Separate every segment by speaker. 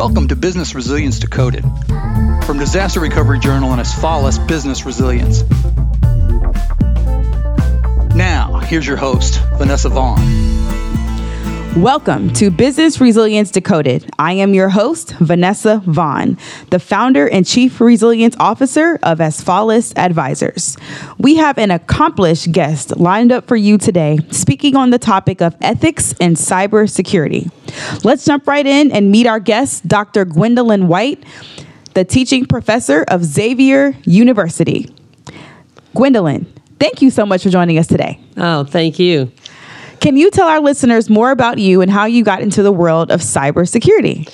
Speaker 1: Welcome to Business Resilience Decoded from Disaster Recovery Journal and Asfalis Business Resilience. Now, here's your host, Vanessa Vaughn.
Speaker 2: Welcome to Business Resilience Decoded. I am your host, Vanessa Vaughn, the founder and chief resilience officer of Asfalis Advisors. We have an accomplished guest lined up for you today, speaking on the topic of ethics and cybersecurity. Let's jump right in and meet our guest, Dr. Gwendolyn White, the teaching professor of Xavier University. Gwendolyn, thank you so much for joining us today.
Speaker 3: Oh, thank you.
Speaker 2: Can you tell our listeners more about you and how you got into the world of cybersecurity?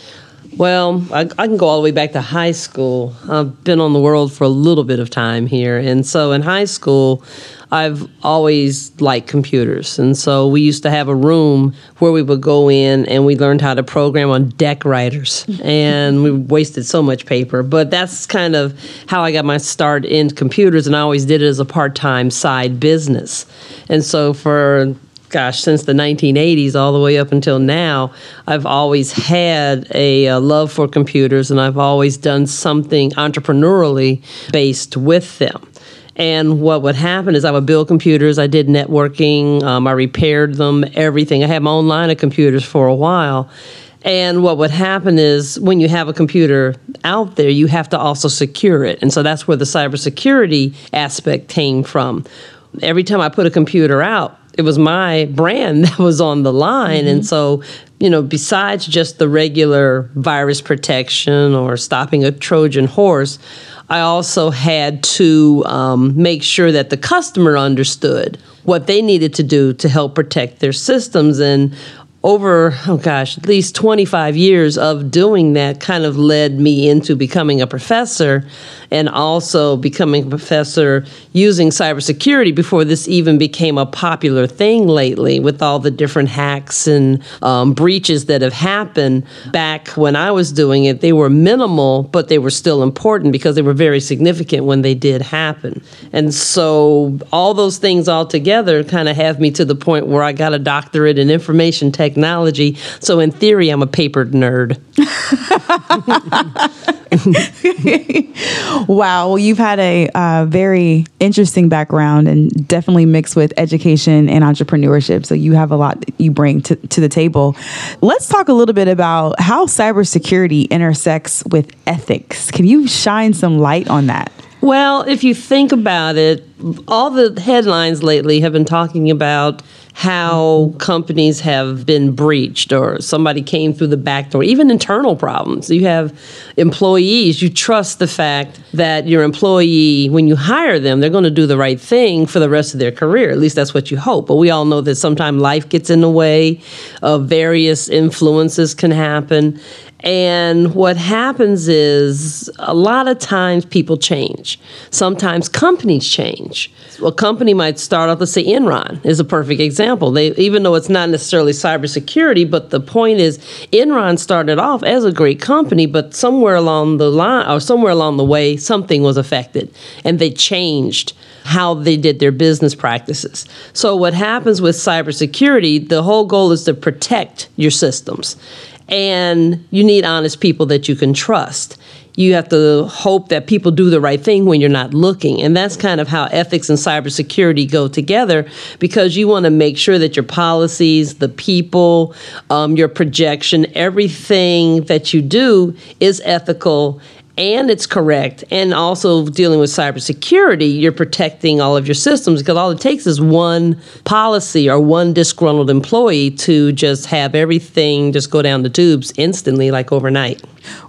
Speaker 3: Well, I, I, can go all the way back to high school. I've been on the world for a little bit of time here. And so in high school, I've always liked computers. And so we used to have a room where we would go in and we learned how to program on DECwriters. and we wasted so much paper. But that's kind of how I got my start in computers. And I always did it as a part time side business. And so for gosh, since the 1980s all the way up until now, I've always had a, a, love for computers and I've always done something entrepreneurially based with them. And what would happen is I would build computers. I did networking. Um, I repaired them, everything. I had my own line of computers for a while. And what would happen is when you have a computer out there, you have to also secure it. And so that's where the cybersecurity aspect came from. Every time I put a computer out, it was my brand that was on the line. Mm-hmm. And so, you know, besides just the regular virus protection or stopping a Trojan horse, I also had to um, make sure that the customer understood what they needed to do to help protect their systems. And over, oh gosh, at least 25 years of doing that kind of led me into becoming a professor and also becoming a professor using cybersecurity before this even became a popular thing lately with all the different hacks and um, breaches that have happened. Back when I was doing it, they were minimal, but they were still important because they were very significant when they did happen. And so all those things all together kind of have me to the point where I got a doctorate in information technology. So in theory, I'm a papered nerd.
Speaker 2: wow. Well, you've had a uh, very interesting background and definitely mixed with education and entrepreneurship. So you have a lot you bring to, to the table. Let's talk a little bit about how cybersecurity intersects with ethics. Can you shine some light on that?
Speaker 3: Well, if you think about it, all the headlines lately have been talking about how companies have been breached or somebody came through the back door, even internal problems. You have employees, you trust the fact that your employee, when you hire them, they're going to do the right thing for the rest of their career. At least that's what you hope. But we all know that sometimes life gets in the way, of various influences can happen. And what happens is a lot of times people change. Sometimes companies change. A company might start off, let's say Enron is a perfect example. They, even though it's not necessarily cybersecurity, but the point is Enron started off as a great company, but somewhere along the line or somewhere along the way, something was affected and they changed how they did their business practices. So, what happens with cybersecurity, the whole goal is to protect your systems and you need honest people that you can trust. You have to hope that people do the right thing when you're not looking. And that's kind of how ethics and cybersecurity go together because you want to make sure that your policies, the people, um, your projection, everything that you do is ethical and it's correct. And also dealing with cybersecurity, you're protecting all of your systems because all it takes is one policy or one disgruntled employee to just have everything just go down the tubes instantly, like overnight.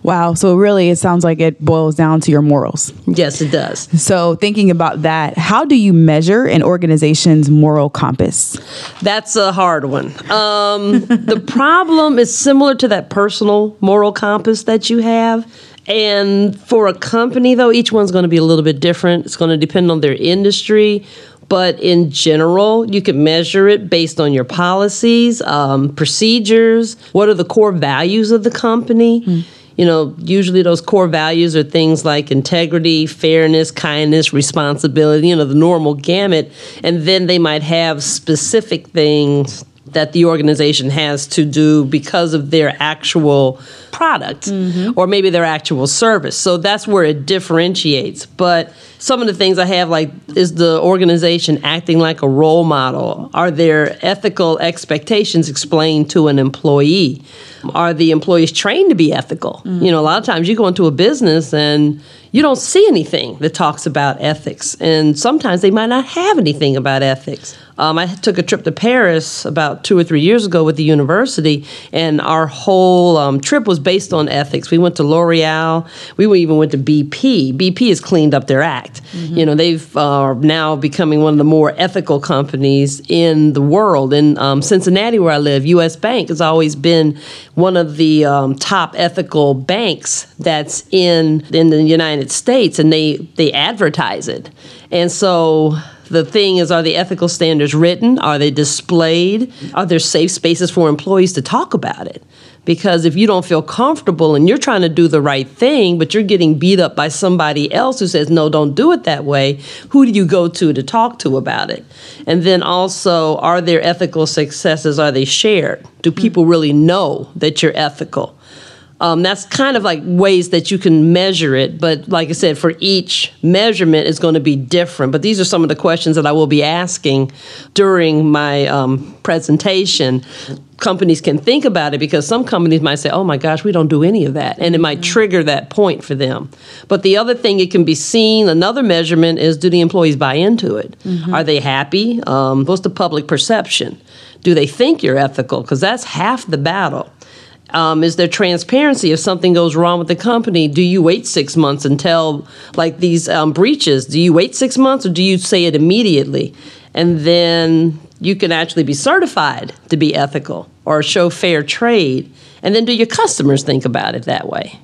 Speaker 2: Wow. So really, it sounds like it boils down to your morals.
Speaker 3: Yes, it does.
Speaker 2: So thinking about that, how do you measure an organization's moral compass?
Speaker 3: That's a hard one. Um, the problem is similar to that personal moral compass that you have and for a company, though, each one's going to be a little bit different. It's going to depend on their industry. But in general, you can measure it based on your policies, um, procedures. What are the core values of the company? Mm. You know, usually those core values are things like integrity, fairness, kindness, responsibility, you know, the normal gamut. And then they might have specific things that the organization has to do because of their actual product mm-hmm. or maybe their actual service. So that's where it differentiates. But some of the things I have like is the organization acting like a role model? Are there ethical expectations explained to an employee? Are the employees trained to be ethical? You know, a lot of times you go into a business and you don't see anything that talks about ethics, and sometimes they might not have anything about ethics. Um, I took a trip to Paris about two or three years ago with the university, and our whole um, trip was based on ethics. We went to L'Oreal. We even went to BP. BP has cleaned up their act. You know, they've uh, now becoming one of the more ethical companies in the world. In um, Cincinnati, where I live, U.S. Bank has always been one of the um, top ethical banks that's in in the United States, and they they advertise it. And so the thing is, are the ethical standards written? Are they displayed? Are there safe spaces for employees to talk about it? Because if you don't feel comfortable and you're trying to do the right thing, but you're getting beat up by somebody else who says, no, don't do it that way, who do you go to to talk to about it? And then also, are there ethical successes? Are they shared? Do people really know that you're ethical? Um, that's kind of like ways that you can measure it. But like I said, for each measurement is going to be different. But these are some of the questions that I will be asking during my um, presentation. Companies can think about it because some companies might say, oh my gosh, we don't do any of that. And it might trigger that point for them. But the other thing it can be seen, another measurement is do the employees buy into it? Are they happy? Um, what's the public perception? Do they think you're ethical? Because that's half the battle. Um, is there transparency if something goes wrong with the company? Do you wait six months until like these um, breaches, do you wait six months or do you say it immediately? And then you can actually be certified to be ethical or show fair trade. And then do your customers think about it that way?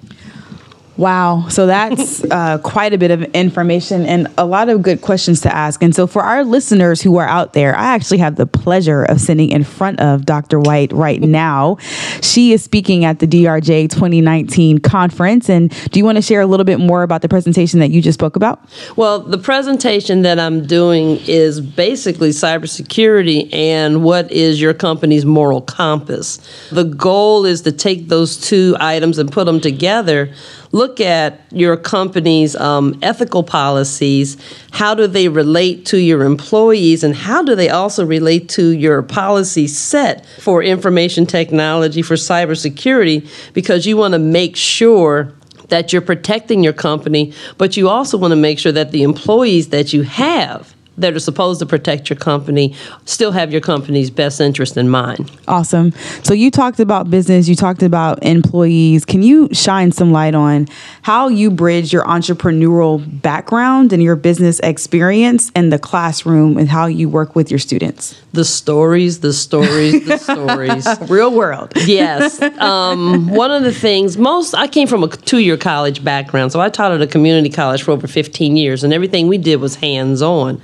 Speaker 2: Wow. So that's uh, quite a bit of information and a lot of good questions to ask. And so, for our listeners who are out there, I actually have the pleasure of sitting in front of Dr. White right now. She is speaking at the DRJ 2019 conference. And do you want to share a little bit more about the presentation that you just spoke about?
Speaker 3: Well, the presentation that I'm doing is basically cybersecurity and what is your company's moral compass. The goal is to take those two items and put them together. Look at your company's um, ethical policies. How do they relate to your employees, and how do they also relate to your policy set for information technology, for cybersecurity? Because you want to make sure that you're protecting your company, but you also want to make sure that the employees that you have that are supposed to protect your company still have your company's best interest in mind.
Speaker 2: Awesome. So you talked about business, you talked about employees. Can you shine some light on how you bridge your entrepreneurial background and your business experience in the classroom and how you work with your students?
Speaker 3: The stories, the stories, the stories.
Speaker 2: Real world.
Speaker 3: yes. Um, one of the things, most, I came from a two year college background, so I taught at a community college for over 15 years, and everything we did was hands on.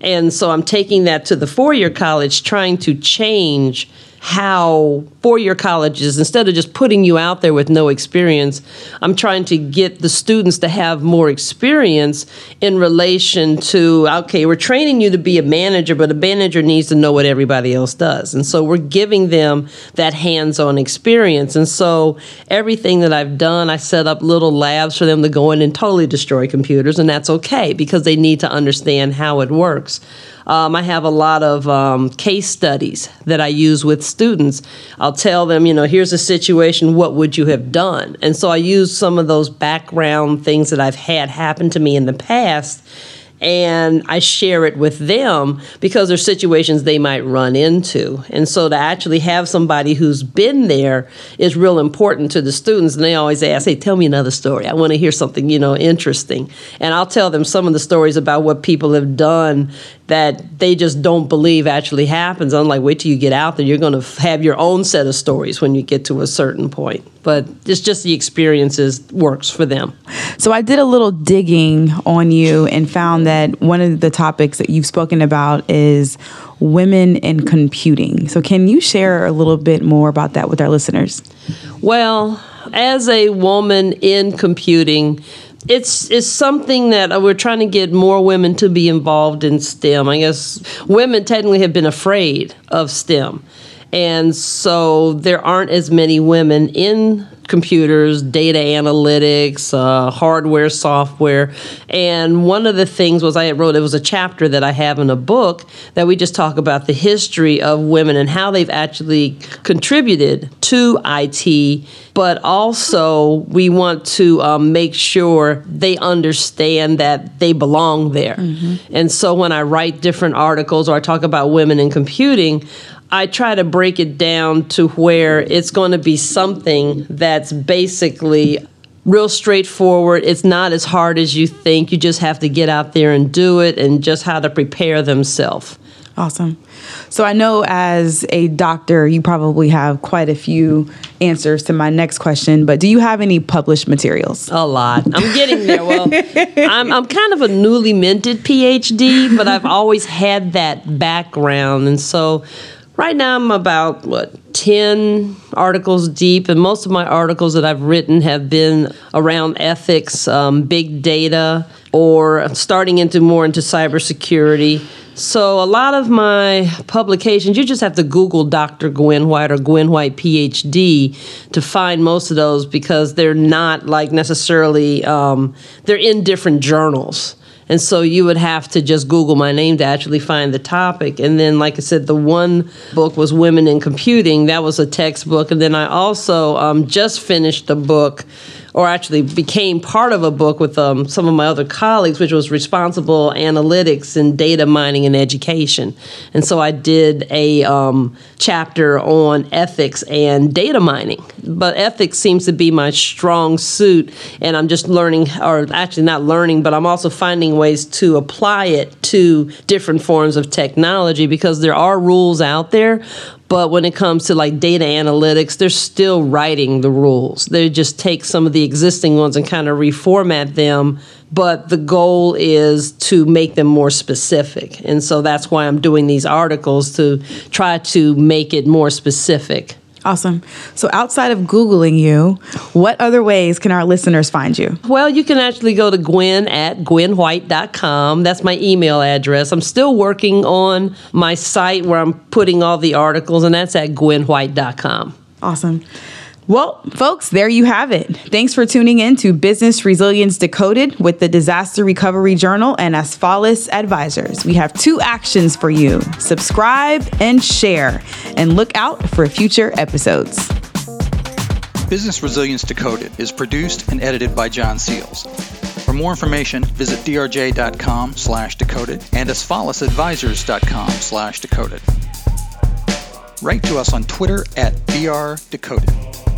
Speaker 3: And so I'm taking that to the four year college, trying to change how four year colleges, instead of just putting you out there with no experience, I'm trying to get the students to have more experience in relation to, okay, we're training you to be a manager, but a manager needs to know what everybody else does. And so we're giving them that hands on experience. And so everything that I've done, I set up little labs for them to go in and totally destroy computers, and that's okay because they need to understand how it works. Um, I have a lot of um, case studies that I use with students. I'll tell them, you know, here's a situation, what would you have done? And so I use some of those background things that I've had happen to me in the past and I share it with them because there's situations they might run into. And so to actually have somebody who's been there is real important to the students. And they always ask, hey, tell me another story. I want to hear something, you know, interesting. And I'll tell them some of the stories about what people have done that they just don't believe actually happens. I'm like, wait till you get out there. You're going to have your own set of stories when you get to a certain point. But it's just the experiences works for them.
Speaker 2: So I did a little digging on you and found that one of the topics that you've spoken about is women in computing. So can you share a little bit more about that with our listeners?
Speaker 3: Well, as a woman in computing, it's it's something that uh, we're trying to get more women to be involved in STEM. I guess women technically have been afraid of STEM. And so there aren't as many women in computers, data analytics, uh, hardware, software. And one of the things was I wrote, it was a chapter that I have in a book that we just talk about the history of women and how they've actually contributed to IT, but also we want to um, make sure they understand that they belong there. Mm-hmm. And so when I write different articles or I talk about women in computing, I try to break it down to where it's going to be something that's basically real straightforward. It's not as hard as you think. You just have to get out there and do it and just how to prepare themselves.
Speaker 2: Awesome. So I know as a doctor, you probably have quite a few answers to my next question, but do you have any published materials?
Speaker 3: A lot. I'm getting there. Well, I'm, I'm kind of a newly minted PhD, but I've always had that background. And so Right now, I'm about, what, 10 articles deep, and most of my articles that I've written have been around ethics, um, big data, or starting into more into cybersecurity. So, a lot of my publications, you just have to Google Dr. Gwen White or Gwen White PhD to find most of those because they're not like necessarily, um, they're in different journals. And so you would have to just Google my name to actually find the topic. And then, like I said, the one book was Women in Computing. That was a textbook. And then I also um, just finished a book or actually became part of a book with um, some of my other colleagues, which was responsible analytics and data mining and education. And so I did a um, chapter on ethics and data mining. But ethics seems to be my strong suit, and I'm just learning, or actually not learning, but I'm also finding ways to apply it to different forms of technology because there are rules out there, but when it comes to like data analytics, they're still writing the rules. They just take some of the existing ones and kind of reformat them. But the goal is to make them more specific. And so that's why I'm doing these articles to try to make it more specific.
Speaker 2: Awesome. So, outside of Googling you, what other ways can our listeners find you?
Speaker 3: Well, you can actually go to Gwen at gwenwhite.com. That's my email address. I'm still working on my site where I'm putting all the articles, and that's at gwenwhite.com.
Speaker 2: Awesome. Well, folks, there you have it. Thanks for tuning in to Business Resilience Decoded with the Disaster Recovery Journal and Asfalis Advisors. We have two actions for you subscribe and share, and look out for future episodes.
Speaker 1: Business Resilience Decoded is produced and edited by John Seals. For more information, visit drj.com slash decoded and asfalisadvisors.com slash decoded. Write to us on Twitter at drdecoded.